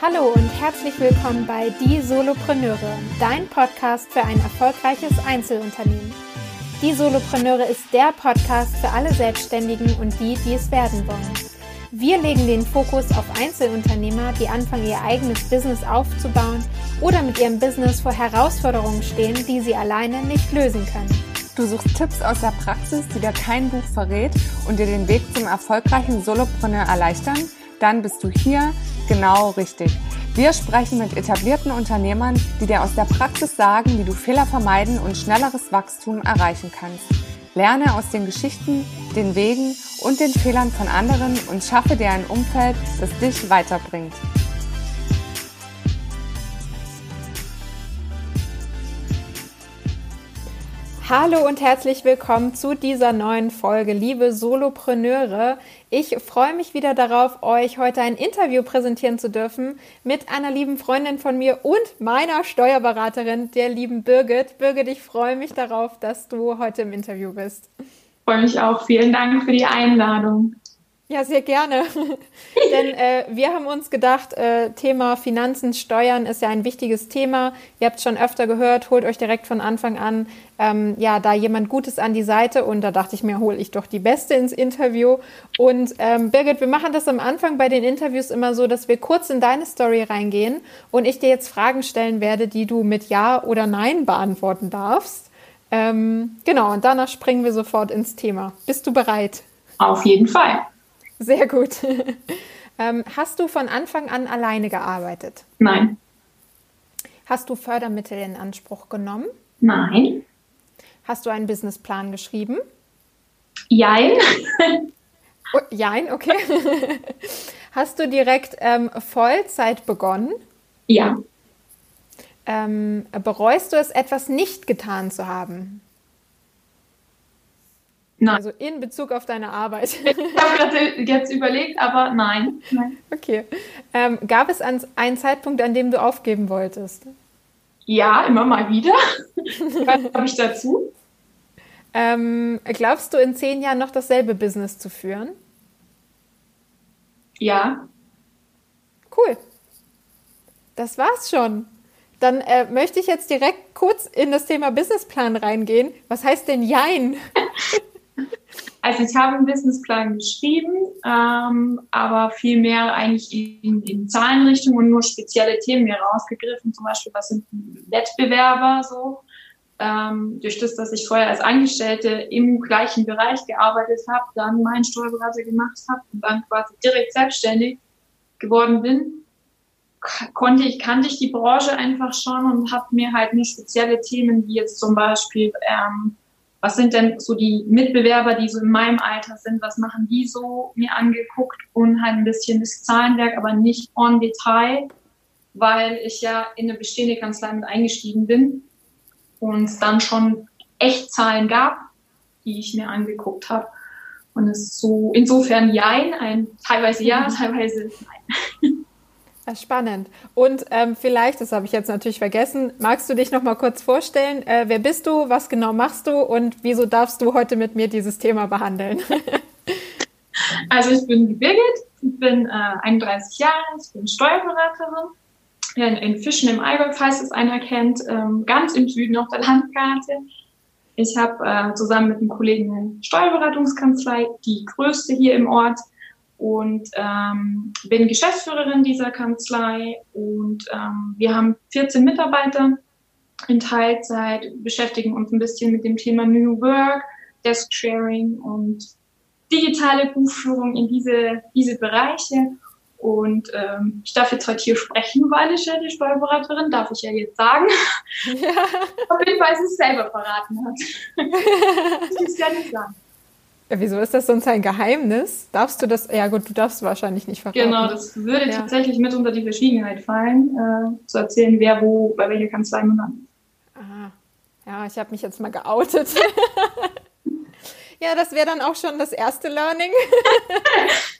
Hallo und herzlich willkommen bei Die Solopreneure, dein Podcast für ein erfolgreiches Einzelunternehmen. Die Solopreneure ist der Podcast für alle Selbstständigen und die, die es werden wollen. Wir legen den Fokus auf Einzelunternehmer, die anfangen, ihr eigenes Business aufzubauen oder mit ihrem Business vor Herausforderungen stehen, die sie alleine nicht lösen können. Du suchst Tipps aus der Praxis, die dir kein Buch verrät und dir den Weg zum erfolgreichen Solopreneur erleichtern? Dann bist du hier genau richtig. Wir sprechen mit etablierten Unternehmern, die dir aus der Praxis sagen, wie du Fehler vermeiden und schnelleres Wachstum erreichen kannst. Lerne aus den Geschichten, den Wegen und den Fehlern von anderen und schaffe dir ein Umfeld, das dich weiterbringt. Hallo und herzlich willkommen zu dieser neuen Folge, liebe Solopreneure. Ich freue mich wieder darauf, euch heute ein Interview präsentieren zu dürfen mit einer lieben Freundin von mir und meiner Steuerberaterin, der lieben Birgit. Birgit, ich freue mich darauf, dass du heute im Interview bist. Freue mich auch. Vielen Dank für die Einladung. Ja, sehr gerne. Denn äh, wir haben uns gedacht, äh, Thema Finanzen, Steuern ist ja ein wichtiges Thema. Ihr habt schon öfter gehört, holt euch direkt von Anfang an ähm, ja da jemand Gutes an die Seite. Und da dachte ich mir, hole ich doch die Beste ins Interview. Und ähm, Birgit, wir machen das am Anfang bei den Interviews immer so, dass wir kurz in deine Story reingehen und ich dir jetzt Fragen stellen werde, die du mit Ja oder Nein beantworten darfst. Ähm, genau, und danach springen wir sofort ins Thema. Bist du bereit? Auf jeden Fall. Sehr gut. ähm, hast du von Anfang an alleine gearbeitet? Nein. Hast du Fördermittel in Anspruch genommen? Nein. Hast du einen Businessplan geschrieben? Jein. Oh, jein, okay. Hast du direkt ähm, Vollzeit begonnen? Ja. Ähm, bereust du es, etwas nicht getan zu haben? Nein. Also in Bezug auf deine Arbeit. Ich habe gerade jetzt überlegt, aber nein. nein. Okay. Ähm, gab es einen Zeitpunkt, an dem du aufgeben wolltest? Ja, immer mal wieder. Was habe ich dazu? Ähm, glaubst du, in zehn Jahren noch dasselbe Business zu führen? Ja. Cool. Das war's schon. Dann äh, möchte ich jetzt direkt kurz in das Thema Businessplan reingehen. Was heißt denn Jein? Also ich habe einen Businessplan geschrieben, ähm, aber viel mehr eigentlich in, in Zahlenrichtung und nur spezielle Themen mir rausgegriffen. Zum Beispiel, was sind Wettbewerber so? Ähm, durch das, dass ich vorher als Angestellte im gleichen Bereich gearbeitet habe, dann meinen Steuerberater gemacht habe und dann quasi direkt selbstständig geworden bin, konnte ich, kannte ich die Branche einfach schon und habe mir halt nur spezielle Themen, wie jetzt zum Beispiel ähm, was sind denn so die Mitbewerber, die so in meinem Alter sind, was machen die so, mir angeguckt und halt ein bisschen das Zahlenwerk, aber nicht on Detail, weil ich ja in eine bestehende Kanzlei mit eingestiegen bin und es dann schon Echtzahlen gab, die ich mir angeguckt habe. Und es ist so insofern jein, ein teilweise ja, teilweise nein. Spannend. Und ähm, vielleicht, das habe ich jetzt natürlich vergessen, magst du dich noch mal kurz vorstellen? Äh, wer bist du? Was genau machst du? Und wieso darfst du heute mit mir dieses Thema behandeln? also ich bin Birgit, ich bin äh, 31 Jahre, ich bin Steuerberaterin. In, in Fischen im Allgäu, falls es einer kennt, ähm, ganz im Süden auf der Landkarte. Ich habe äh, zusammen mit einem Kollegen eine Steuerberatungskanzlei, die größte hier im Ort und ähm, bin Geschäftsführerin dieser Kanzlei und ähm, wir haben 14 Mitarbeiter in Teilzeit, beschäftigen uns ein bisschen mit dem Thema New Work, Desk Sharing und digitale Buchführung in diese, diese Bereiche. Und ähm, ich darf jetzt heute hier sprechen, weil ich ja die Steuerberaterin, darf ich ja jetzt sagen. Ja. Auf jeden Fall, sie es selber verraten hat. das ist ja nicht sagen. Ja, wieso ist das sonst ein Geheimnis? Darfst du das? Ja gut, du darfst wahrscheinlich nicht verraten. Genau, das würde ja. tatsächlich mit unter die Verschwiegenheit fallen, äh, zu erzählen, wer wo, bei welcher Kanzlei man Ah, ja, ich habe mich jetzt mal geoutet. ja, das wäre dann auch schon das erste Learning.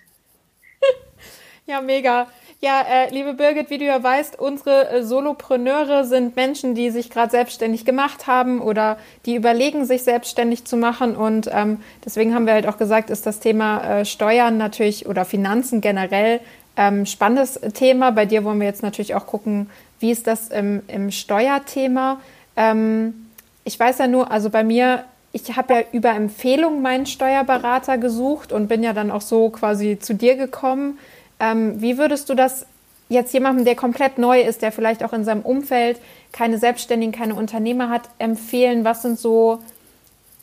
ja, mega. Ja, äh, liebe Birgit, wie du ja weißt, unsere äh, Solopreneure sind Menschen, die sich gerade selbstständig gemacht haben oder die überlegen, sich selbstständig zu machen. Und ähm, deswegen haben wir halt auch gesagt, ist das Thema äh, Steuern natürlich oder Finanzen generell ähm, spannendes Thema. Bei dir wollen wir jetzt natürlich auch gucken, wie ist das im, im Steuerthema. Ähm, ich weiß ja nur, also bei mir ich habe ja über Empfehlung meinen Steuerberater gesucht und bin ja dann auch so quasi zu dir gekommen. Ähm, wie würdest du das jetzt jemandem, der komplett neu ist, der vielleicht auch in seinem Umfeld keine Selbstständigen, keine Unternehmer hat, empfehlen? Was sind so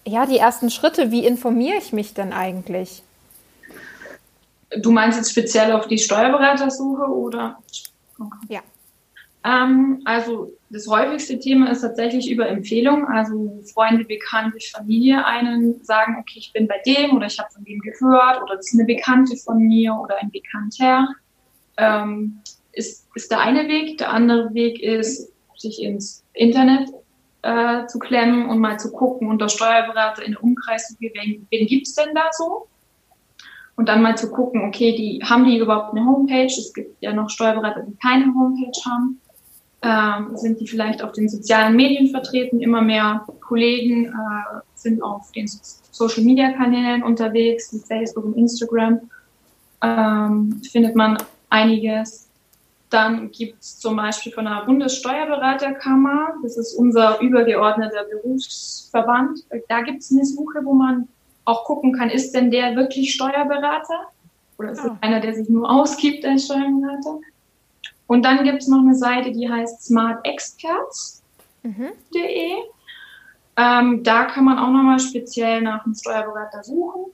ja, die ersten Schritte? Wie informiere ich mich denn eigentlich? Du meinst jetzt speziell auf die Steuerberatersuche oder? Okay. Ja. Ähm, also das häufigste Thema ist tatsächlich über Empfehlung. Also Freunde, Bekannte, Familie einen sagen, okay, ich bin bei dem oder ich habe von dem gehört oder das ist eine Bekannte von mir oder ein Bekannter. Ähm, ist, ist der eine Weg. Der andere Weg ist, sich ins Internet äh, zu klemmen und mal zu gucken unter Steuerberater in der Umkreis, wen, wen gibt's denn da so? Und dann mal zu gucken, okay, die haben die überhaupt eine Homepage? Es gibt ja noch Steuerberater, die keine Homepage haben ähm, sind die vielleicht auf den sozialen Medien vertreten. Immer mehr Kollegen äh, sind auf den Social-Media-Kanälen unterwegs, wie Facebook und Instagram. Ähm, findet man einiges. Dann gibt es zum Beispiel von der Bundessteuerberaterkammer, das ist unser übergeordneter Berufsverband, da gibt es eine Suche, wo man auch gucken kann, ist denn der wirklich Steuerberater? Oder ist es einer, der sich nur ausgibt als Steuerberater? Und dann gibt es noch eine Seite, die heißt smartexperts.de. Mhm. Ähm, da kann man auch nochmal speziell nach einem Steuerberater suchen.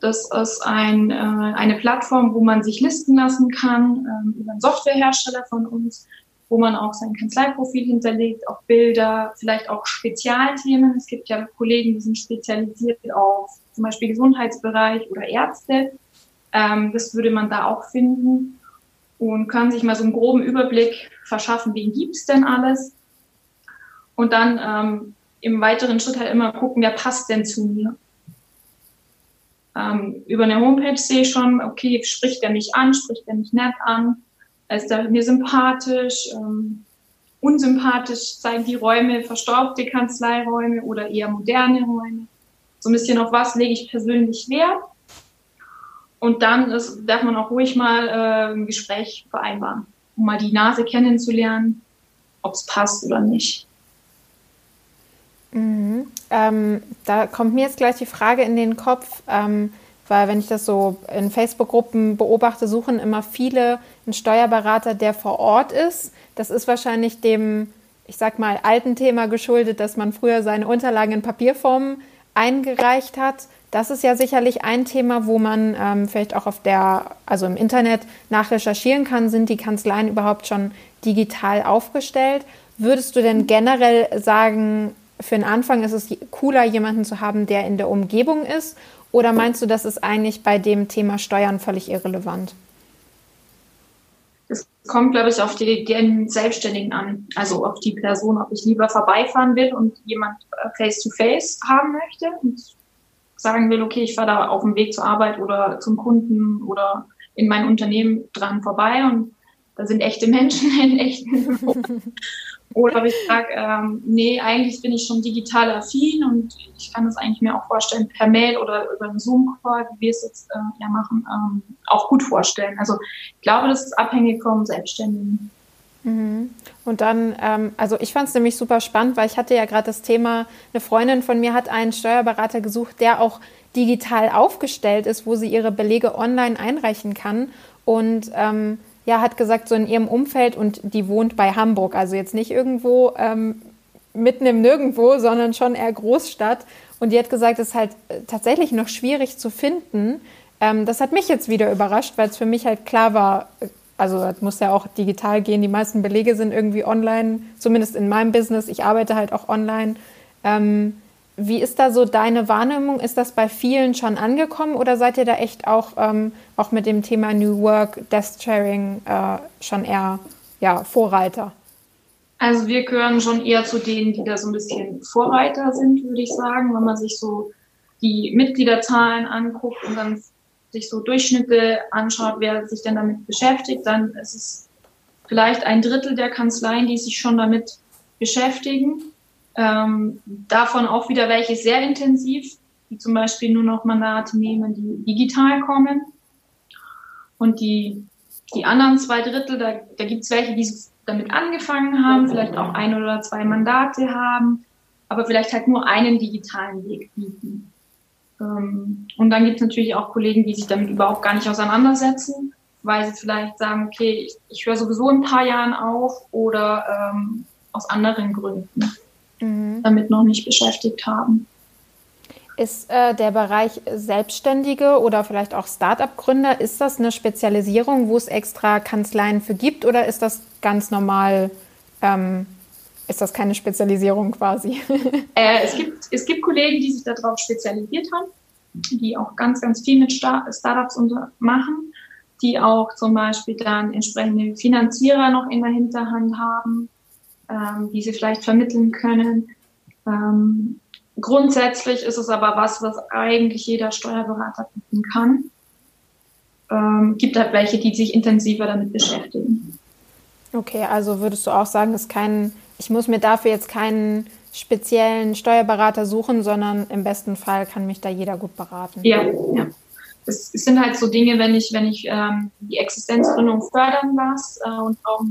Das ist ein, äh, eine Plattform, wo man sich listen lassen kann ähm, über einen Softwarehersteller von uns, wo man auch sein Kanzleiprofil hinterlegt, auch Bilder, vielleicht auch Spezialthemen. Es gibt ja Kollegen, die sind spezialisiert auf zum Beispiel Gesundheitsbereich oder Ärzte. Ähm, das würde man da auch finden und kann sich mal so einen groben Überblick verschaffen, wen gibt's denn alles. Und dann ähm, im weiteren Schritt halt immer gucken, wer passt denn zu mir. Ähm, über eine Homepage sehe ich schon, okay, spricht der mich an, spricht der mich nett an, ist er mir sympathisch, ähm, unsympathisch zeigen die Räume, verstaubte Kanzleiräume oder eher moderne Räume. So ein bisschen auf was lege ich persönlich Wert und dann ist, darf man auch ruhig mal äh, ein Gespräch vereinbaren, um mal die Nase kennenzulernen, ob es passt oder nicht. Mhm. Ähm, da kommt mir jetzt gleich die Frage in den Kopf, ähm, weil wenn ich das so in Facebook-Gruppen beobachte, suchen immer viele einen Steuerberater, der vor Ort ist. Das ist wahrscheinlich dem, ich sag mal, alten Thema geschuldet, dass man früher seine Unterlagen in Papierform eingereicht hat. Das ist ja sicherlich ein Thema, wo man ähm, vielleicht auch auf der, also im Internet nachrecherchieren kann. Sind die Kanzleien überhaupt schon digital aufgestellt? Würdest du denn generell sagen, für den Anfang ist es cooler, jemanden zu haben, der in der Umgebung ist? Oder meinst du, das ist eigentlich bei dem Thema Steuern völlig irrelevant? Es kommt, glaube ich, auf die, den Selbstständigen an, also auf die Person, ob ich lieber vorbeifahren will und jemand face-to-face -face haben möchte und sagen will, okay, ich fahre da auf dem Weg zur Arbeit oder zum Kunden oder in mein Unternehmen dran vorbei und da sind echte Menschen in echten Oder ich sage, ähm, nee, eigentlich bin ich schon digital affin und ich kann das eigentlich mir auch vorstellen, per Mail oder über einen Zoom-Call, wie wir es jetzt äh, ja machen, ähm, auch gut vorstellen. Also ich glaube, das ist abhängig vom Selbstständigen. Mhm. Und dann, ähm, also ich fand es nämlich super spannend, weil ich hatte ja gerade das Thema, eine Freundin von mir hat einen Steuerberater gesucht, der auch digital aufgestellt ist, wo sie ihre Belege online einreichen kann. Und ähm, ja, hat gesagt, so in ihrem Umfeld und die wohnt bei Hamburg, also jetzt nicht irgendwo ähm, mitten im Nirgendwo, sondern schon eher Großstadt. Und die hat gesagt, es ist halt äh, tatsächlich noch schwierig zu finden. Ähm, das hat mich jetzt wieder überrascht, weil es für mich halt klar war, äh, also das muss ja auch digital gehen. Die meisten Belege sind irgendwie online, zumindest in meinem Business. Ich arbeite halt auch online. Ähm, wie ist da so deine Wahrnehmung? Ist das bei vielen schon angekommen oder seid ihr da echt auch, ähm, auch mit dem Thema New Work, Desk Sharing äh, schon eher ja, Vorreiter? Also wir gehören schon eher zu denen, die da so ein bisschen Vorreiter sind, würde ich sagen, wenn man sich so die Mitgliederzahlen anguckt und dann sich so Durchschnitte anschaut, wer sich denn damit beschäftigt, dann ist es vielleicht ein Drittel der Kanzleien, die sich schon damit beschäftigen. Ähm, davon auch wieder welche sehr intensiv, die zum Beispiel nur noch Mandate nehmen, die digital kommen. Und die, die anderen zwei Drittel, da, da gibt es welche, die damit angefangen haben, vielleicht auch ein oder zwei Mandate haben, aber vielleicht halt nur einen digitalen Weg bieten. Ähm, und dann gibt es natürlich auch Kollegen, die sich damit überhaupt gar nicht auseinandersetzen, weil sie vielleicht sagen, okay, ich, ich höre sowieso in ein paar Jahren auf oder ähm, aus anderen Gründen mhm. damit noch nicht beschäftigt haben. Ist äh, der Bereich Selbstständige oder vielleicht auch Start-up-Gründer, ist das eine Spezialisierung, wo es extra Kanzleien für gibt oder ist das ganz normal, ähm, ist das keine Spezialisierung quasi? äh, es, gibt, es gibt Kollegen, die sich darauf spezialisiert haben, die auch ganz, ganz viel mit Startups machen, die auch zum Beispiel dann entsprechende Finanzierer noch in der Hinterhand haben, ähm, die sie vielleicht vermitteln können. Ähm, Grundsätzlich ist es aber was, was eigentlich jeder Steuerberater bieten kann. Ähm, gibt halt welche, die sich intensiver damit beschäftigen. Okay, also würdest du auch sagen, ist kein, ich muss mir dafür jetzt keinen speziellen Steuerberater suchen, sondern im besten Fall kann mich da jeder gut beraten. Ja, ja. Es sind halt so Dinge, wenn ich, wenn ich ähm, die Existenzgründung fördern lasse äh, und brauche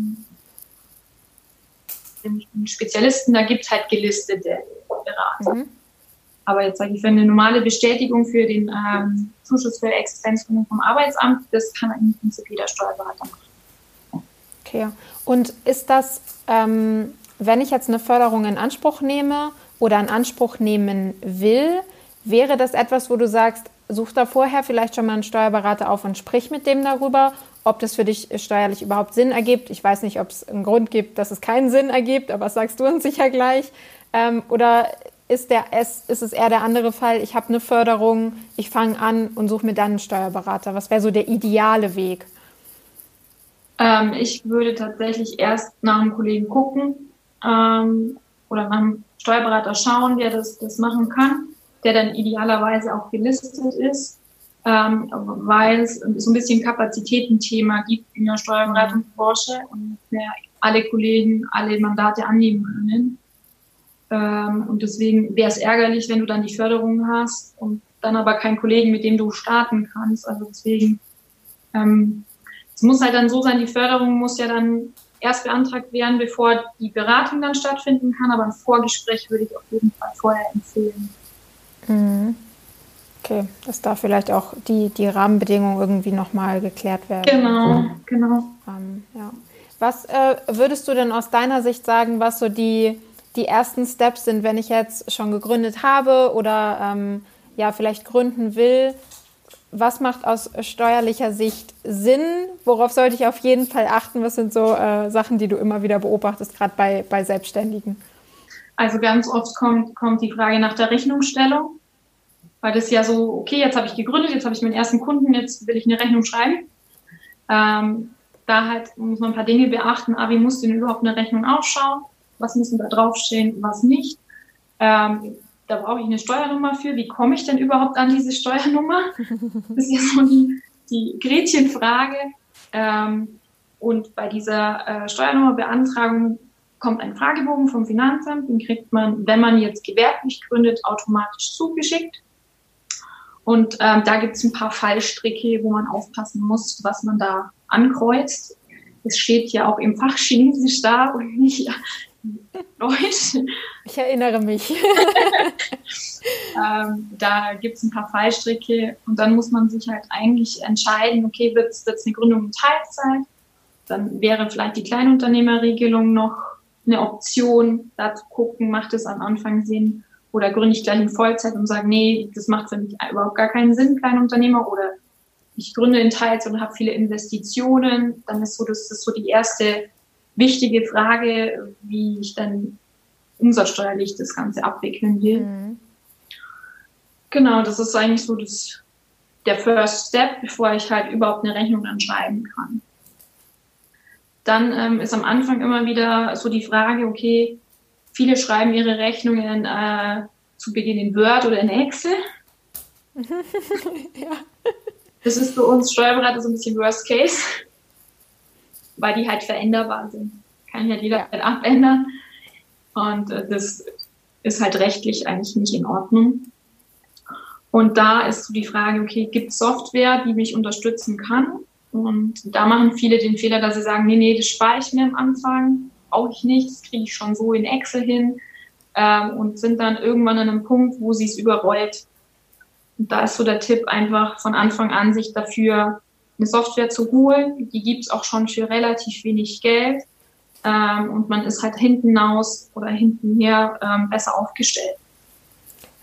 einen Spezialisten, da gibt es halt gelistete Berater. Mhm. Aber jetzt sage ich, für eine normale Bestätigung für den ähm, Zuschuss für Existenzgründung vom Arbeitsamt, das kann im Prinzip jeder Steuerberater machen. Okay. Und ist das, ähm, wenn ich jetzt eine Förderung in Anspruch nehme oder in Anspruch nehmen will, wäre das etwas, wo du sagst, such da vorher vielleicht schon mal einen Steuerberater auf und sprich mit dem darüber, ob das für dich steuerlich überhaupt Sinn ergibt. Ich weiß nicht, ob es einen Grund gibt, dass es keinen Sinn ergibt, aber das sagst du uns sicher gleich. Ähm, oder ist, der, ist es eher der andere Fall, ich habe eine Förderung, ich fange an und suche mir dann einen Steuerberater? Was wäre so der ideale Weg? Ähm, ich würde tatsächlich erst nach einem Kollegen gucken ähm, oder einem Steuerberater schauen, der das, das machen kann, der dann idealerweise auch gelistet ist, ähm, weil es so ein bisschen Kapazitätenthema gibt in der Steuerberatungsbranche und mehr alle Kollegen alle Mandate annehmen können. Ähm, und deswegen wäre es ärgerlich, wenn du dann die Förderung hast und dann aber keinen Kollegen, mit dem du starten kannst. Also deswegen, ähm, es muss halt dann so sein, die Förderung muss ja dann erst beantragt werden, bevor die Beratung dann stattfinden kann. Aber ein Vorgespräch würde ich auf jeden Fall vorher empfehlen. Mhm. Okay, dass da vielleicht auch die, die Rahmenbedingungen irgendwie nochmal geklärt werden. Genau, genau. Ähm, ja. Was äh, würdest du denn aus deiner Sicht sagen, was so die die ersten Steps sind, wenn ich jetzt schon gegründet habe oder ähm, ja vielleicht gründen will. Was macht aus steuerlicher Sicht Sinn? Worauf sollte ich auf jeden Fall achten? Was sind so äh, Sachen, die du immer wieder beobachtest, gerade bei, bei Selbstständigen? Also ganz oft kommt, kommt die Frage nach der Rechnungsstellung, weil das ja so, okay, jetzt habe ich gegründet, jetzt habe ich meinen ersten Kunden, jetzt will ich eine Rechnung schreiben. Ähm, da halt muss man ein paar Dinge beachten. Ah, wie muss denn überhaupt eine Rechnung ausschauen? was müssen da draufstehen, was nicht. Ähm, da brauche ich eine Steuernummer für. Wie komme ich denn überhaupt an diese Steuernummer? Das ist ja so die, die Gretchenfrage. Ähm, und bei dieser äh, Steuernummerbeantragung kommt ein Fragebogen vom Finanzamt, den kriegt man, wenn man jetzt gewerblich gründet, automatisch zugeschickt. Und ähm, da gibt es ein paar Fallstricke, wo man aufpassen muss, was man da ankreuzt. Es steht ja auch im Fach Chinesisch da und nicht Deutsch. Ich erinnere mich. ähm, da gibt es ein paar Fallstricke und dann muss man sich halt eigentlich entscheiden, okay, wird es eine Gründung in Teilzeit? Dann wäre vielleicht die Kleinunternehmerregelung noch eine Option, da zu gucken, macht es am Anfang Sinn oder gründe ich gleich in Vollzeit und sage, nee, das macht für mich überhaupt gar keinen Sinn, Kleinunternehmer oder ich gründe in Teilzeit und habe viele Investitionen, dann ist so, das ist so die erste wichtige Frage, wie ich dann umsatzsteuerlich das Ganze abwickeln will. Mhm. Genau, das ist eigentlich so das, der First Step, bevor ich halt überhaupt eine Rechnung dann schreiben kann. Dann ähm, ist am Anfang immer wieder so die Frage, okay, viele schreiben ihre Rechnungen äh, zu Beginn in Word oder in Excel. ja. Das ist für uns Steuerberater so ein bisschen Worst Case, weil die halt veränderbar sind. Kann ja jederzeit ja. abändern. Und äh, das ist halt rechtlich eigentlich nicht in Ordnung. Und da ist so die Frage, okay, gibt es Software, die mich unterstützen kann? Und da machen viele den Fehler, dass sie sagen, nee, nee, das spare ich mir am Anfang, brauche ich nicht, das kriege ich schon so in Excel hin ähm, und sind dann irgendwann an einem Punkt, wo sie es überrollt. Und da ist so der Tipp, einfach von Anfang an sich dafür eine Software zu holen. Die gibt es auch schon für relativ wenig Geld. Ähm, und man ist halt hinten raus oder hinten her ähm, besser aufgestellt.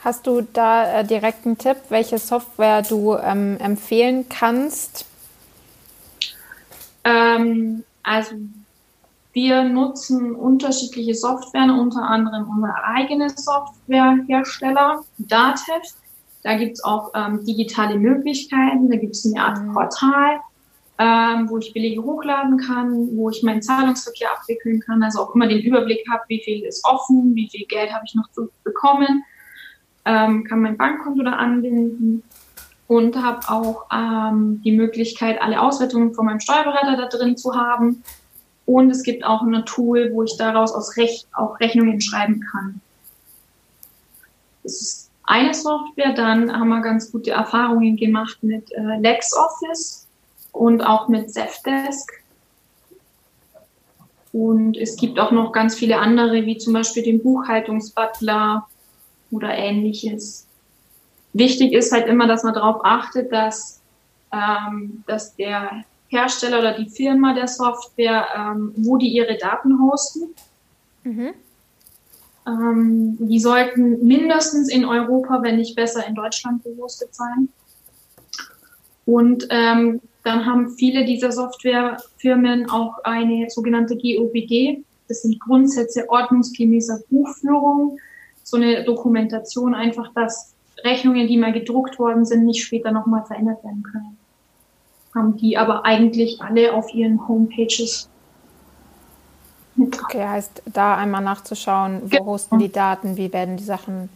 Hast du da äh, direkt einen Tipp, welche Software du ähm, empfehlen kannst? Ähm, also wir nutzen unterschiedliche Software, unter anderem unser eigene Softwarehersteller, Datev. Da gibt es auch ähm, digitale Möglichkeiten, da gibt es eine Art mhm. Portal, ähm, wo ich Belege hochladen kann, wo ich meinen Zahlungsverkehr abwickeln kann, also auch immer den Überblick habe, wie viel ist offen, wie viel Geld habe ich noch zu bekommen, ähm, kann mein Bankkonto da anbinden und habe auch ähm, die Möglichkeit, alle Auswertungen von meinem Steuerberater da drin zu haben. Und es gibt auch ein Tool, wo ich daraus aus Rech auch Rechnungen schreiben kann. Das ist eine Software. Dann haben wir ganz gute Erfahrungen gemacht mit äh, LexOffice und auch mit Zefdesk. Und es gibt auch noch ganz viele andere, wie zum Beispiel den Buchhaltungsbutler oder ähnliches. Wichtig ist halt immer, dass man darauf achtet, dass, ähm, dass der Hersteller oder die Firma der Software, ähm, wo die ihre Daten hosten. Mhm. Ähm, die sollten mindestens in Europa, wenn nicht besser in Deutschland gehostet sein. Und ähm, dann haben viele dieser Softwarefirmen auch eine sogenannte GOBG. Das sind Grundsätze ordnungsgemäßer Buchführung. So eine Dokumentation einfach, dass Rechnungen, die mal gedruckt worden sind, nicht später nochmal verändert werden können haben die aber eigentlich alle auf ihren Homepages. Okay, heißt da einmal nachzuschauen, wo genau. hosten die Daten, wie werden die Sachen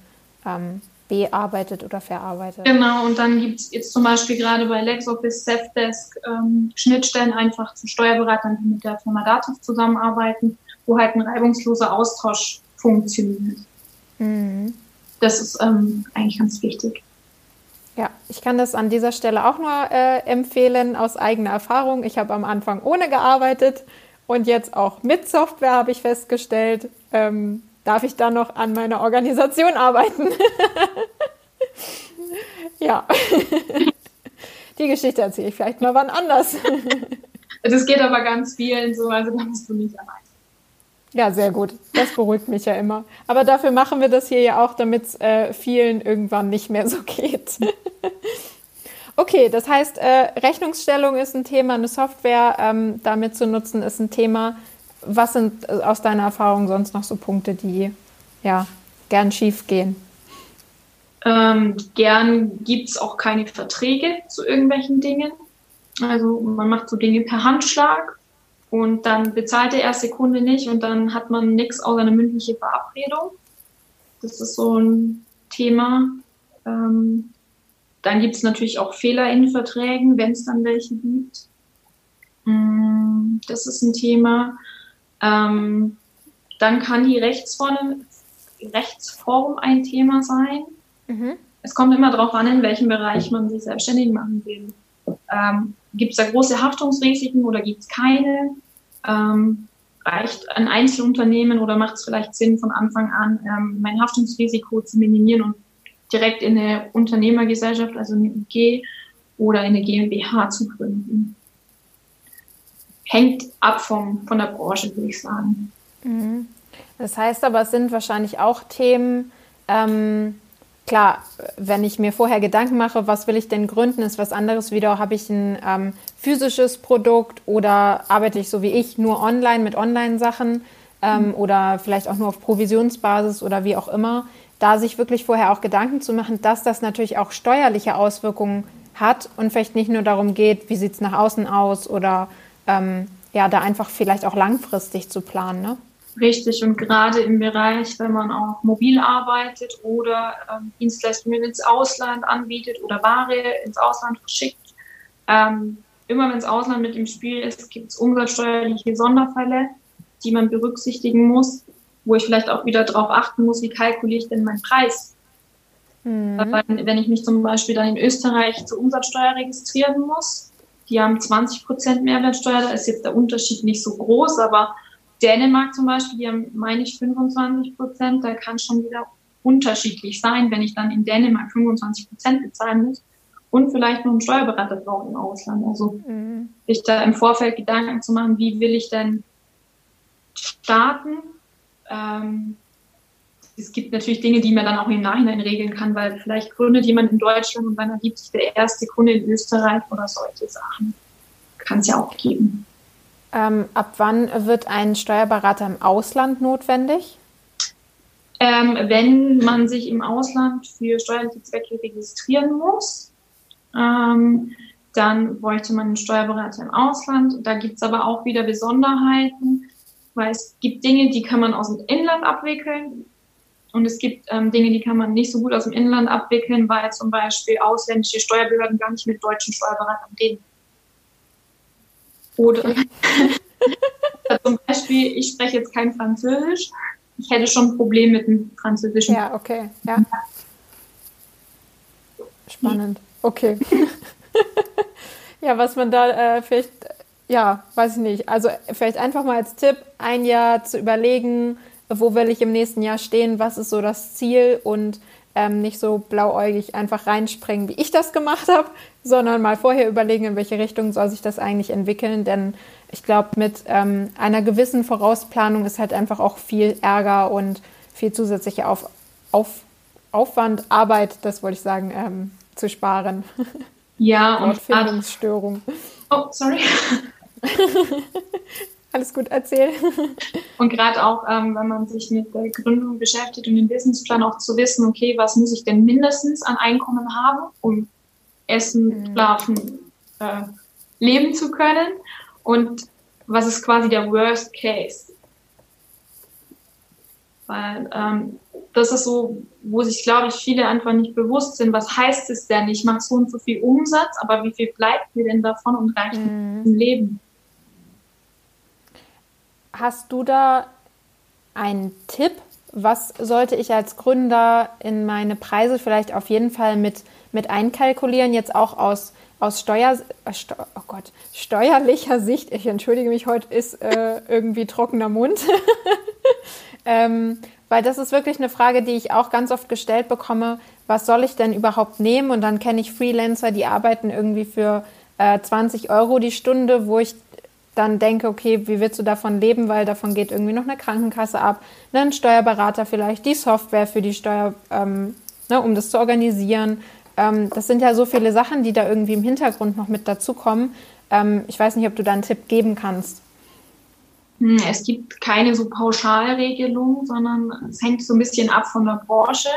ähm, bearbeitet oder verarbeitet. Genau, und dann gibt es jetzt zum Beispiel gerade bei LexOffice, Safdesk ähm, Schnittstellen einfach zu Steuerberatern, die mit der Firma Dativ zusammenarbeiten, wo halt ein reibungsloser Austausch funktioniert. Mhm. Das ist ähm, eigentlich ganz wichtig. Ja, ich kann das an dieser Stelle auch nur äh, empfehlen aus eigener Erfahrung. Ich habe am Anfang ohne gearbeitet und jetzt auch mit Software habe ich festgestellt, ähm, darf ich da noch an meiner Organisation arbeiten. ja. Die Geschichte erzähle ich vielleicht mal wann anders. Das geht aber ganz vielen so, also da bist du nicht allein. Ja, sehr gut. Das beruhigt mich ja immer. Aber dafür machen wir das hier ja auch, damit es äh, vielen irgendwann nicht mehr so geht. Okay, das heißt, äh, Rechnungsstellung ist ein Thema, eine Software ähm, damit zu nutzen ist ein Thema. Was sind äh, aus deiner Erfahrung sonst noch so Punkte, die ja gern schief gehen? Ähm, gern gibt es auch keine Verträge zu irgendwelchen Dingen. Also man macht so Dinge per Handschlag und dann bezahlt der erste Kunde nicht und dann hat man nichts außer eine mündliche Verabredung. Das ist so ein Thema. Ähm, dann gibt es natürlich auch Fehler in Verträgen, wenn es dann welche gibt. Mm, das ist ein Thema. Ähm, dann kann die Rechtsform, Rechtsform ein Thema sein. Mhm. Es kommt immer darauf an, in welchem Bereich man sich selbstständig machen will. Ähm, gibt es da große Haftungsrisiken oder gibt es keine? Ähm, reicht ein Einzelunternehmen oder macht es vielleicht Sinn, von Anfang an ähm, mein Haftungsrisiko zu minimieren und direkt in eine Unternehmergesellschaft, also eine UG oder eine GmbH zu gründen? Hängt ab vom, von der Branche, würde ich sagen. Mhm. Das heißt aber, es sind wahrscheinlich auch Themen, ähm, klar, wenn ich mir vorher Gedanken mache, was will ich denn gründen, ist was anderes wieder, habe ich ein ähm, physisches Produkt oder arbeite ich so wie ich nur online mit Online-Sachen ähm, mhm. oder vielleicht auch nur auf Provisionsbasis oder wie auch immer, da sich wirklich vorher auch Gedanken zu machen, dass das natürlich auch steuerliche Auswirkungen hat und vielleicht nicht nur darum geht, wie sieht es nach außen aus oder ähm, ja, da einfach vielleicht auch langfristig zu planen. Ne? Richtig, und gerade im Bereich, wenn man auch mobil arbeitet oder ähm, Dienstleistungen ins Ausland anbietet oder Ware ins Ausland verschickt, Ähm, immer wenn das Ausland mit im Spiel ist, gibt es umsatzsteuerliche Sonderfälle, die man berücksichtigen muss, wo ich vielleicht auch wieder darauf achten muss, wie kalkuliere ich denn meinen Preis. Mhm. Wenn ich mich zum Beispiel dann in Österreich zur Umsatzsteuer registrieren muss, die haben 20 Prozent Mehrwertsteuer, da ist jetzt der Unterschied nicht so groß, aber Dänemark zum Beispiel, die haben, meine ich, 25 Prozent, da kann schon wieder unterschiedlich sein, wenn ich dann in Dänemark 25 Prozent bezahlen muss und vielleicht noch einen Steuerberater brauche im Ausland. Also mhm. sich da im Vorfeld Gedanken zu machen, wie will ich denn starten? Ähm, es gibt natürlich Dinge, die man dann auch im Nachhinein regeln kann, weil vielleicht gründet jemand in Deutschland und dann ergibt sich der erste Kunde in Österreich oder solche Sachen. Kann es ja auch geben. Ähm, ab wann wird ein Steuerberater im Ausland notwendig? Ähm, wenn man sich im Ausland für steuerliche Zwecke registrieren muss, ähm, dann bräuchte man einen Steuerberater im Ausland. Da gibt es aber auch wieder Besonderheiten, weil es gibt Dinge, die kann man aus dem Inland abwickeln und es gibt ähm, Dinge, die kann man nicht so gut aus dem Inland abwickeln, weil zum Beispiel ausländische Steuerbehörden gar nicht mit deutschen Steuerberatern reden. Oder zum Beispiel, ich spreche jetzt kein Französisch. Ich hätte schon ein Problem mit dem Französischen. Ja, okay. Ja. Spannend. Okay. ja, was man da äh, vielleicht, ja, weiß ich nicht. Also vielleicht einfach mal als Tipp, ein Jahr zu überlegen, wo will ich im nächsten Jahr stehen, was ist so das Ziel und ähm, nicht so blauäugig einfach reinspringen, wie ich das gemacht habe, sondern mal vorher überlegen, in welche Richtung soll sich das eigentlich entwickeln. Denn ich glaube, mit ähm, einer gewissen Vorausplanung ist halt einfach auch viel Ärger und viel zusätzliche Auf, Auf, Aufwand, Arbeit, das wollte ich sagen, ähm, zu sparen. Ja, und Findungsstörung. Oh, sorry. Alles gut, erzähl. Und gerade auch, ähm, wenn man sich mit der Gründung beschäftigt und den Businessplan auch zu wissen, okay, was muss ich denn mindestens an Einkommen haben, um essen, mhm. schlafen, äh, leben zu können und was ist quasi der Worst Case. Weil ähm, das ist so, wo sich, glaube ich, viele einfach nicht bewusst sind, was heißt es denn? Ich mache so und so viel Umsatz, aber wie viel bleibt mir denn davon und reicht mhm. zum Leben? Hast du da einen Tipp? Was sollte ich als Gründer in meine Preise vielleicht auf jeden Fall mit, mit einkalkulieren, jetzt auch aus, aus Steuer, oh Gott, steuerlicher Sicht? Ich entschuldige mich, heute ist äh, irgendwie trockener Mund. ähm, weil das ist wirklich eine Frage, die ich auch ganz oft gestellt bekomme. Was soll ich denn überhaupt nehmen? Und dann kenne ich Freelancer, die arbeiten irgendwie für äh, 20 Euro die Stunde, wo ich dann denke, okay, wie willst du davon leben, weil davon geht irgendwie noch eine Krankenkasse ab, ne, ein Steuerberater vielleicht, die Software für die Steuer, ähm, ne, um das zu organisieren. Ähm, das sind ja so viele Sachen, die da irgendwie im Hintergrund noch mit dazukommen. Ähm, ich weiß nicht, ob du da einen Tipp geben kannst. Hm, es gibt keine so Pauschalregelung, sondern es hängt so ein bisschen ab von der Branche,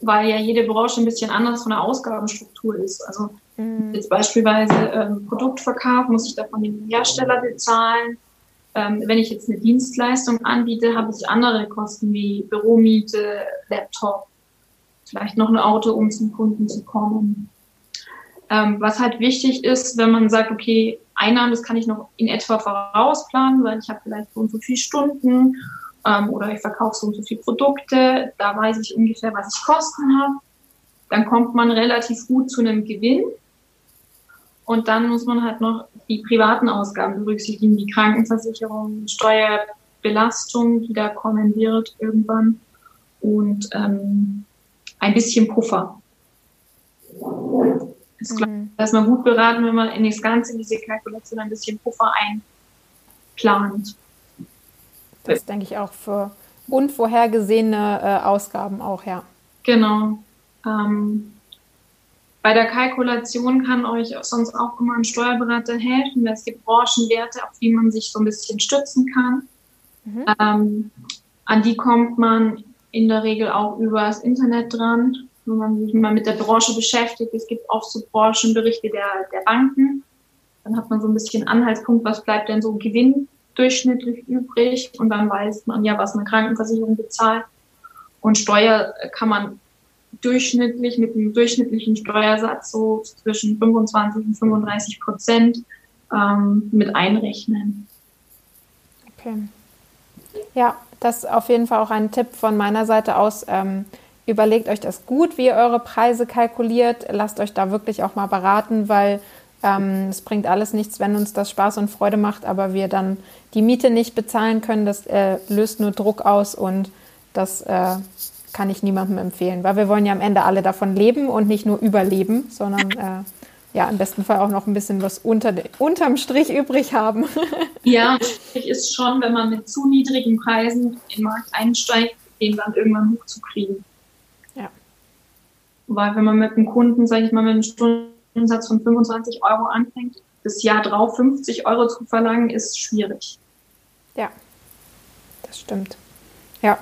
weil ja jede Branche ein bisschen anders von der Ausgabenstruktur ist. Also Mhm. Jetzt beispielsweise ähm, Produktverkauf muss ich davon den Hersteller bezahlen. Ähm, wenn ich jetzt eine Dienstleistung anbiete, habe ich andere Kosten wie Büromiete, Laptop, vielleicht noch ein Auto, um zum Kunden zu kommen. Ähm, was halt wichtig ist, wenn man sagt, okay, Einnahmen, das kann ich noch in etwa vorausplanen, weil ich habe vielleicht so und so viele Stunden ähm, oder ich verkaufe so und so viele Produkte, da weiß ich ungefähr, was ich Kosten habe. Dann kommt man relativ gut zu einem Gewinn. Und dann muss man halt noch die privaten Ausgaben berücksichtigen, die Krankenversicherung, Steuerbelastung, die da kommen wird irgendwann und ähm, ein bisschen Puffer. Ich glaube, mhm. da ist man gut beraten, wenn man in das Ganze, in diese Kalkulation ein bisschen Puffer einplant. Das denke ich auch für unvorhergesehene äh, Ausgaben auch, ja. Genau. Ähm, bei der Kalkulation kann euch sonst auch immer ein Steuerberater helfen, weil es gibt Branchenwerte, auf die man sich so ein bisschen stützen kann. Mhm. Ähm, an die kommt man in der Regel auch über das Internet dran, wenn man sich mal mit der Branche beschäftigt. Es gibt auch so Branchenberichte der, der Banken. Dann hat man so ein bisschen Anhaltspunkt, was bleibt denn so gewinndurchschnittlich übrig. Und dann weiß man ja, was eine Krankenversicherung bezahlt. Und Steuer kann man durchschnittlich mit einem durchschnittlichen Steuersatz so zwischen 25 und 35 Prozent ähm, mit einrechnen. Okay. Ja, das ist auf jeden Fall auch ein Tipp von meiner Seite aus. Ähm, überlegt euch das gut, wie ihr eure Preise kalkuliert. Lasst euch da wirklich auch mal beraten, weil ähm, es bringt alles nichts, wenn uns das Spaß und Freude macht, aber wir dann die Miete nicht bezahlen können. Das äh, löst nur Druck aus und das äh, kann ich niemandem empfehlen, weil wir wollen ja am Ende alle davon leben und nicht nur überleben, sondern äh, ja, im besten Fall auch noch ein bisschen was unter, unterm Strich übrig haben. ja, ist schon, wenn man mit zu niedrigen Preisen in den Markt einsteigt, den dann irgendwann hochzukriegen. Ja. Weil wenn man mit einem Kunden, sage ich mal, mit einem Stundensatz von 25 Euro anfängt, das Jahr drauf 50 Euro zu verlangen, ist schwierig. Ja, das stimmt. Ja,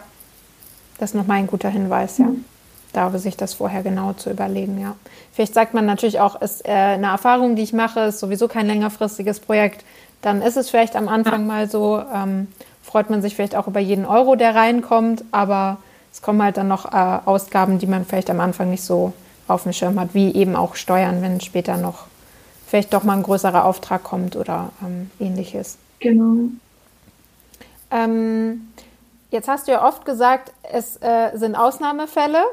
das ist nochmal ein guter Hinweis, ja. Mhm. Da sich das vorher genau zu überlegen, ja. Vielleicht sagt man natürlich auch, ist äh, eine Erfahrung, die ich mache, ist sowieso kein längerfristiges Projekt. Dann ist es vielleicht am Anfang ja. mal so, ähm, freut man sich vielleicht auch über jeden Euro, der reinkommt, aber es kommen halt dann noch äh, Ausgaben, die man vielleicht am Anfang nicht so auf dem Schirm hat, wie eben auch Steuern, wenn später noch vielleicht doch mal ein größerer Auftrag kommt oder ähm, ähnliches. Genau. Ähm, Jetzt hast du ja oft gesagt, es äh, sind Ausnahmefälle.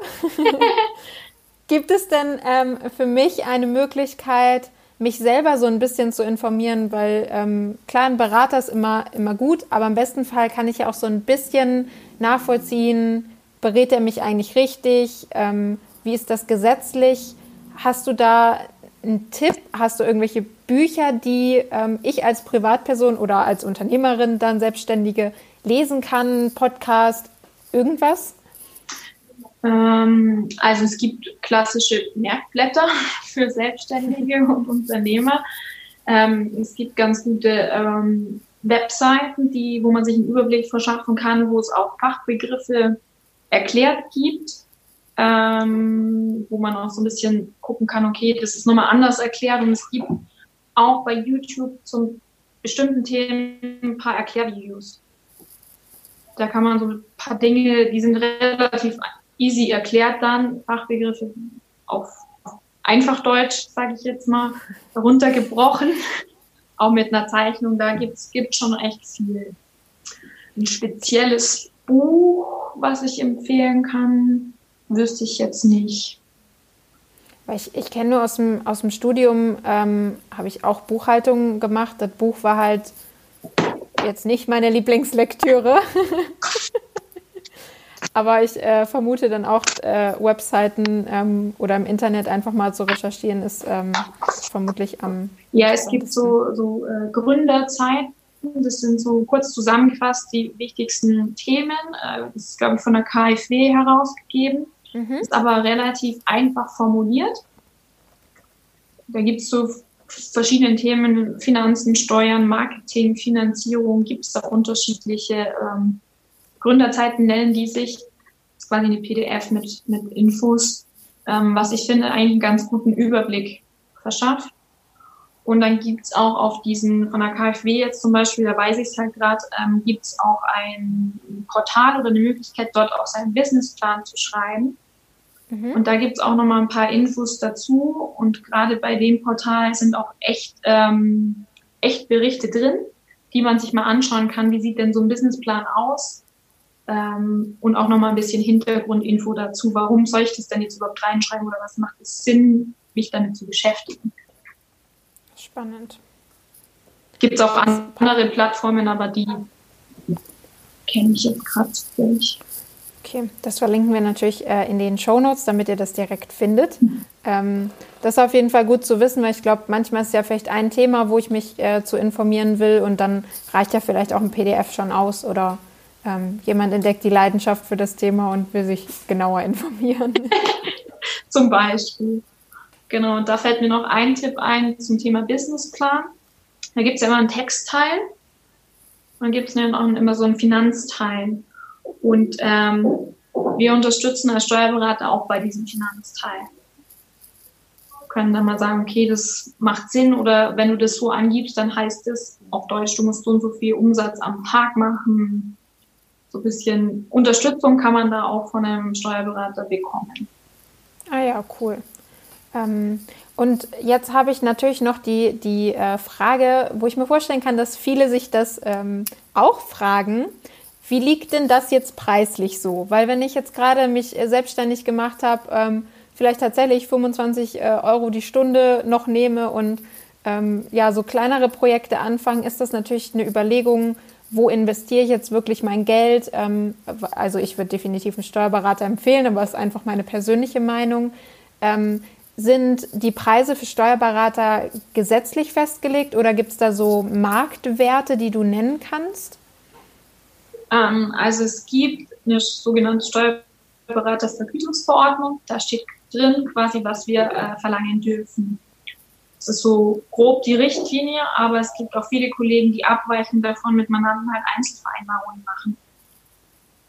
Gibt es denn ähm, für mich eine Möglichkeit, mich selber so ein bisschen zu informieren? Weil ähm, klar, ein Berater ist immer, immer gut, aber im besten Fall kann ich ja auch so ein bisschen nachvollziehen, berät er mich eigentlich richtig? Ähm, wie ist das gesetzlich? Hast du da einen Tipp? Hast du irgendwelche Bücher, die ähm, ich als Privatperson oder als Unternehmerin dann Selbstständige lesen kann, Podcast, irgendwas? Ähm, also es gibt klassische Merkblätter für Selbstständige und Unternehmer. Ähm, es gibt ganz gute ähm, Webseiten, die, wo man sich einen Überblick verschaffen kann, wo es auch Fachbegriffe erklärt gibt, ähm, wo man auch so ein bisschen gucken kann, okay, das ist nochmal anders erklärt und es gibt auch bei YouTube zum bestimmten Themen ein paar Erklärvideos. Da kann man so ein paar Dinge, die sind relativ easy erklärt dann, Fachbegriffe auf einfach Deutsch, sage ich jetzt mal, runtergebrochen, auch mit einer Zeichnung, da gibt schon echt viel. Ein spezielles Buch, was ich empfehlen kann, wüsste ich jetzt nicht. Ich, ich kenne nur aus dem, aus dem Studium, ähm, habe ich auch Buchhaltung gemacht. Das Buch war halt jetzt nicht meine Lieblingslektüre. Aber ich äh, vermute dann auch, äh, Webseiten ähm, oder im Internet einfach mal zu recherchieren, ist ähm, vermutlich am. Ja, es gibt so, so äh, Gründerzeiten. Das sind so kurz zusammengefasst die wichtigsten Themen. Äh, das ist, glaube ich, von der KfW herausgegeben. Mhm. Ist aber relativ einfach formuliert. Da gibt es so verschiedenen Themen, Finanzen, Steuern, Marketing, Finanzierung, gibt es da unterschiedliche ähm, Gründerzeiten, nennen die sich. Das ist quasi eine PDF mit, mit Infos, ähm, was ich finde eigentlich einen ganz guten Überblick verschafft. Und dann gibt's auch auf diesen, von der KfW jetzt zum Beispiel, da weiß ich es halt gerade, ähm, gibt's auch ein Portal oder eine Möglichkeit, dort auch seinen Businessplan zu schreiben. Mhm. Und da gibt's auch nochmal ein paar Infos dazu. Und gerade bei dem Portal sind auch echt, ähm, echt Berichte drin, die man sich mal anschauen kann. Wie sieht denn so ein Businessplan aus? Ähm, und auch nochmal ein bisschen Hintergrundinfo dazu. Warum soll ich das denn jetzt überhaupt reinschreiben oder was macht es Sinn, mich damit zu beschäftigen? Spannend. Gibt es auch andere Plattformen, aber die kenne ich jetzt gerade nicht. Okay, das verlinken wir natürlich äh, in den Show Notes, damit ihr das direkt findet. Ähm, das ist auf jeden Fall gut zu wissen, weil ich glaube, manchmal ist ja vielleicht ein Thema, wo ich mich äh, zu informieren will und dann reicht ja vielleicht auch ein PDF schon aus oder ähm, jemand entdeckt die Leidenschaft für das Thema und will sich genauer informieren. zum Beispiel. Genau, und da fällt mir noch ein Tipp ein zum Thema Businessplan. Da gibt es ja immer einen Textteil und dann gibt es auch immer so einen Finanzteil. Und ähm, wir unterstützen als Steuerberater auch bei diesem Finanzteil. Wir können dann mal sagen, okay, das macht Sinn oder wenn du das so angibst, dann heißt es auf Deutsch, du musst so und so viel Umsatz am Tag machen. So ein bisschen Unterstützung kann man da auch von einem Steuerberater bekommen. Ah ja, cool. Ähm, und jetzt habe ich natürlich noch die, die äh, Frage, wo ich mir vorstellen kann, dass viele sich das ähm, auch fragen. Wie liegt denn das jetzt preislich so? Weil wenn ich jetzt gerade mich äh, selbstständig gemacht habe, ähm, vielleicht tatsächlich 25 äh, Euro die Stunde noch nehme und ähm, ja, so kleinere Projekte anfangen, ist das natürlich eine Überlegung, wo investiere ich jetzt wirklich mein Geld? Ähm, also ich würde definitiv einen Steuerberater empfehlen, aber es ist einfach meine persönliche Meinung. Ähm, sind die Preise für Steuerberater gesetzlich festgelegt oder gibt es da so Marktwerte, die du nennen kannst? Ähm, also es gibt eine sogenannte Steuerberatervergütungsverordnung. Da steht drin quasi, was wir äh, verlangen dürfen. Das ist so grob die Richtlinie, aber es gibt auch viele Kollegen, die abweichen davon mit Mandanten halt Einzelvereinbarungen machen.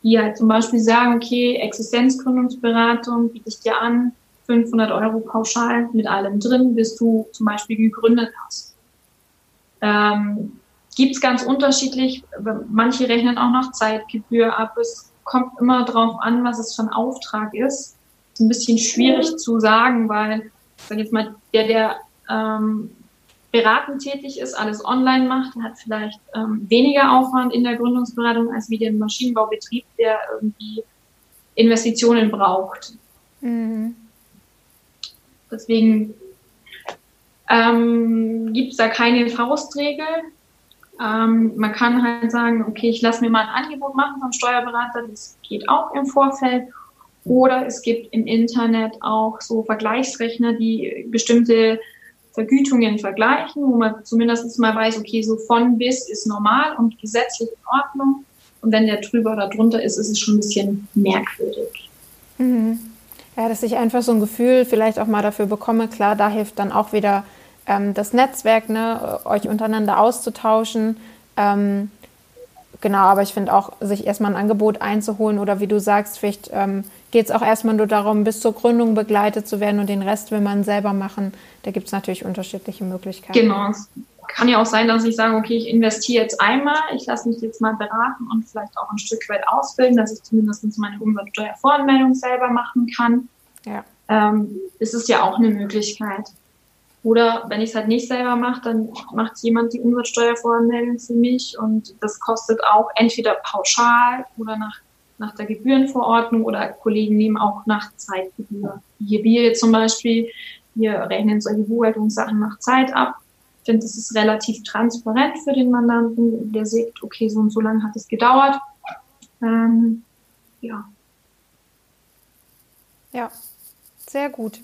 Die halt zum Beispiel sagen, okay, Existenzgründungsberatung biete ich dir an, 500 Euro pauschal mit allem drin, bis du zum Beispiel gegründet hast. Ähm, Gibt es ganz unterschiedlich. Manche rechnen auch noch Zeitgebühr ab. Es kommt immer darauf an, was es für ein Auftrag ist. Ist ein bisschen schwierig zu sagen, weil, sag jetzt mal, der, der ähm, beratend tätig ist, alles online macht, hat vielleicht ähm, weniger Aufwand in der Gründungsberatung als wie der Maschinenbaubetrieb, der irgendwie Investitionen braucht. Mhm. Deswegen ähm, gibt es da keine Faustregel. Ähm, man kann halt sagen, okay, ich lasse mir mal ein Angebot machen vom Steuerberater, das geht auch im Vorfeld. Oder es gibt im Internet auch so Vergleichsrechner, die bestimmte Vergütungen vergleichen, wo man zumindest mal weiß, okay, so von bis ist normal und gesetzlich in Ordnung. Und wenn der drüber oder drunter ist, ist es schon ein bisschen merkwürdig. Mhm. Ja, dass ich einfach so ein Gefühl vielleicht auch mal dafür bekomme. Klar, da hilft dann auch wieder ähm, das Netzwerk, ne, euch untereinander auszutauschen. Ähm, genau, aber ich finde auch, sich erstmal ein Angebot einzuholen oder wie du sagst, vielleicht ähm, geht es auch erstmal nur darum, bis zur Gründung begleitet zu werden und den Rest will man selber machen. Da gibt es natürlich unterschiedliche Möglichkeiten. Genau. Es kann ja auch sein, dass ich sage, okay, ich investiere jetzt einmal, ich lasse mich jetzt mal beraten und vielleicht auch ein Stück weit ausbilden, dass ich zumindest meine Umsatzsteuervoranmeldung selber machen kann. Ja. Ähm, ist ja auch eine Möglichkeit. Oder wenn ich es halt nicht selber mache, dann macht jemand die Umsatzsteuervoranmeldung für mich und das kostet auch entweder pauschal oder nach nach der Gebührenverordnung oder Kollegen nehmen auch nach Zeitgebühr. Hier wir jetzt zum Beispiel, wir rechnen solche Buchhaltungssachen nach Zeit ab. Ich finde, das ist relativ transparent für den Mandanten. Der sieht, okay, so und so lange hat es gedauert. Ähm, ja. Ja, sehr gut.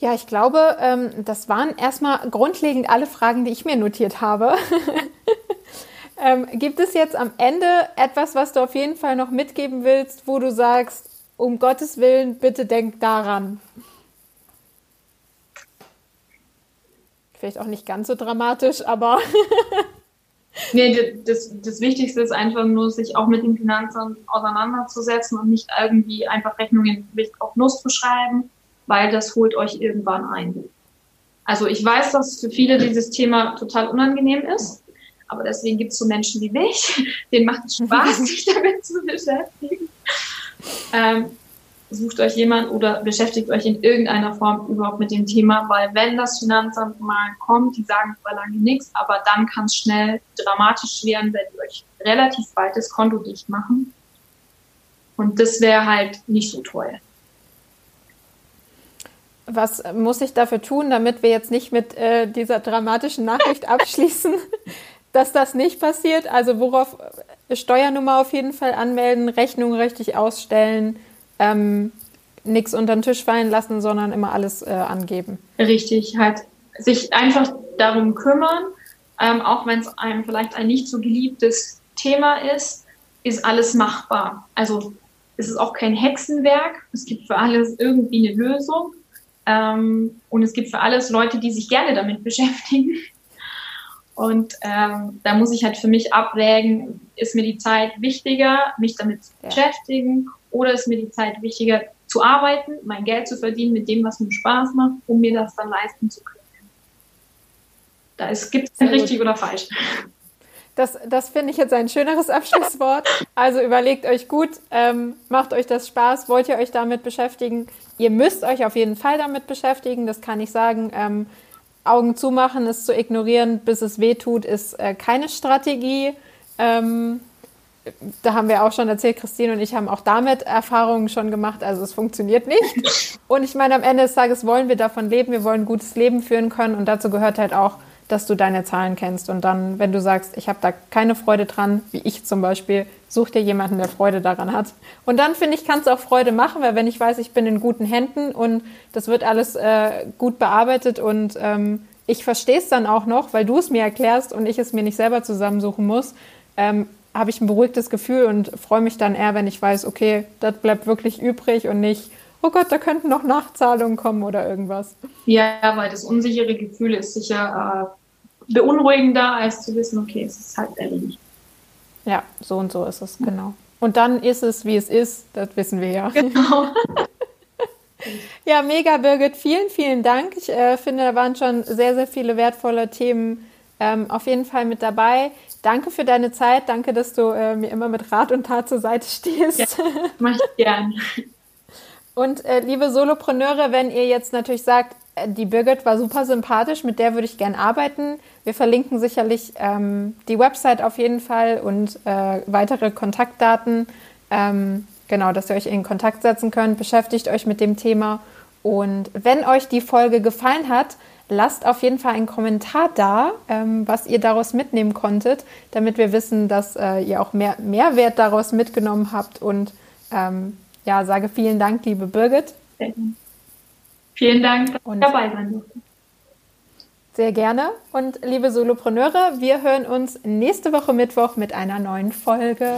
Ja, ich glaube, ähm, das waren erstmal grundlegend alle Fragen, die ich mir notiert habe. Ähm, gibt es jetzt am Ende etwas, was du auf jeden Fall noch mitgeben willst, wo du sagst, um Gottes Willen, bitte denk daran? Vielleicht auch nicht ganz so dramatisch, aber. nee, das, das Wichtigste ist einfach nur, sich auch mit den Finanzen auseinanderzusetzen und nicht irgendwie einfach Rechnungen auf Nuss zu schreiben, weil das holt euch irgendwann ein. Also ich weiß, dass für viele dieses Thema total unangenehm ist. Aber deswegen gibt es so Menschen wie mich, denen macht es Spaß, sich damit zu beschäftigen. Ähm, sucht euch jemand oder beschäftigt euch in irgendeiner Form überhaupt mit dem Thema, weil wenn das Finanzamt mal kommt, die sagen zwar lange nichts, aber dann kann es schnell dramatisch werden, wenn die euch relativ bald das Konto dicht machen. Und das wäre halt nicht so toll. Was muss ich dafür tun, damit wir jetzt nicht mit äh, dieser dramatischen Nachricht abschließen? dass das nicht passiert. Also worauf Steuernummer auf jeden Fall anmelden, Rechnung richtig ausstellen, ähm, nichts unter den Tisch fallen lassen, sondern immer alles äh, angeben. Richtig, halt sich einfach darum kümmern, ähm, auch wenn es einem vielleicht ein nicht so geliebtes Thema ist, ist alles machbar. Also es ist auch kein Hexenwerk. Es gibt für alles irgendwie eine Lösung. Ähm, und es gibt für alles Leute, die sich gerne damit beschäftigen. Und ähm, da muss ich halt für mich abwägen, ist mir die Zeit wichtiger, mich damit zu beschäftigen, oder ist mir die Zeit wichtiger, zu arbeiten, mein Geld zu verdienen mit dem, was mir Spaß macht, um mir das dann leisten zu können. Da gibt es kein richtig oder falsch. Das, das finde ich jetzt ein schöneres Abschlusswort. Also überlegt euch gut, ähm, macht euch das Spaß, wollt ihr euch damit beschäftigen? Ihr müsst euch auf jeden Fall damit beschäftigen, das kann ich sagen. Ähm, Augen zumachen, es zu ignorieren, bis es weh tut, ist äh, keine Strategie. Ähm, da haben wir auch schon erzählt, Christine und ich haben auch damit Erfahrungen schon gemacht. Also es funktioniert nicht. Und ich meine, am Ende des Tages wollen wir davon leben, wir wollen ein gutes Leben führen können. Und dazu gehört halt auch, dass du deine Zahlen kennst. Und dann, wenn du sagst, ich habe da keine Freude dran, wie ich zum Beispiel, such dir jemanden, der Freude daran hat. Und dann finde ich, kann es auch Freude machen, weil wenn ich weiß, ich bin in guten Händen und das wird alles äh, gut bearbeitet und ähm, ich verstehe es dann auch noch, weil du es mir erklärst und ich es mir nicht selber zusammensuchen muss, ähm, habe ich ein beruhigtes Gefühl und freue mich dann eher, wenn ich weiß, okay, das bleibt wirklich übrig und nicht, oh Gott, da könnten noch Nachzahlungen kommen oder irgendwas. Ja, weil das unsichere Gefühl ist sicher äh, beunruhigender, als zu wissen, okay, es ist halt erledigt. Ja, so und so ist es, genau. Und dann ist es, wie es ist, das wissen wir ja. Genau. ja, mega, Birgit. Vielen, vielen Dank. Ich äh, finde, da waren schon sehr, sehr viele wertvolle Themen ähm, auf jeden Fall mit dabei. Danke für deine Zeit. Danke, dass du äh, mir immer mit Rat und Tat zur Seite stehst. Ja, mach ich gern. Und äh, liebe Solopreneure, wenn ihr jetzt natürlich sagt, äh, die Birgit war super sympathisch, mit der würde ich gern arbeiten. Wir verlinken sicherlich ähm, die Website auf jeden Fall und äh, weitere Kontaktdaten. Ähm, genau, dass ihr euch in Kontakt setzen könnt. Beschäftigt euch mit dem Thema. Und wenn euch die Folge gefallen hat, lasst auf jeden Fall einen Kommentar da, ähm, was ihr daraus mitnehmen konntet, damit wir wissen, dass äh, ihr auch mehr Mehrwert daraus mitgenommen habt. Und ähm, ja, sage vielen Dank, liebe Birgit. Vielen Dank, dass ich dabei sein durfte. Sehr gerne. Und liebe Solopreneure, wir hören uns nächste Woche Mittwoch mit einer neuen Folge.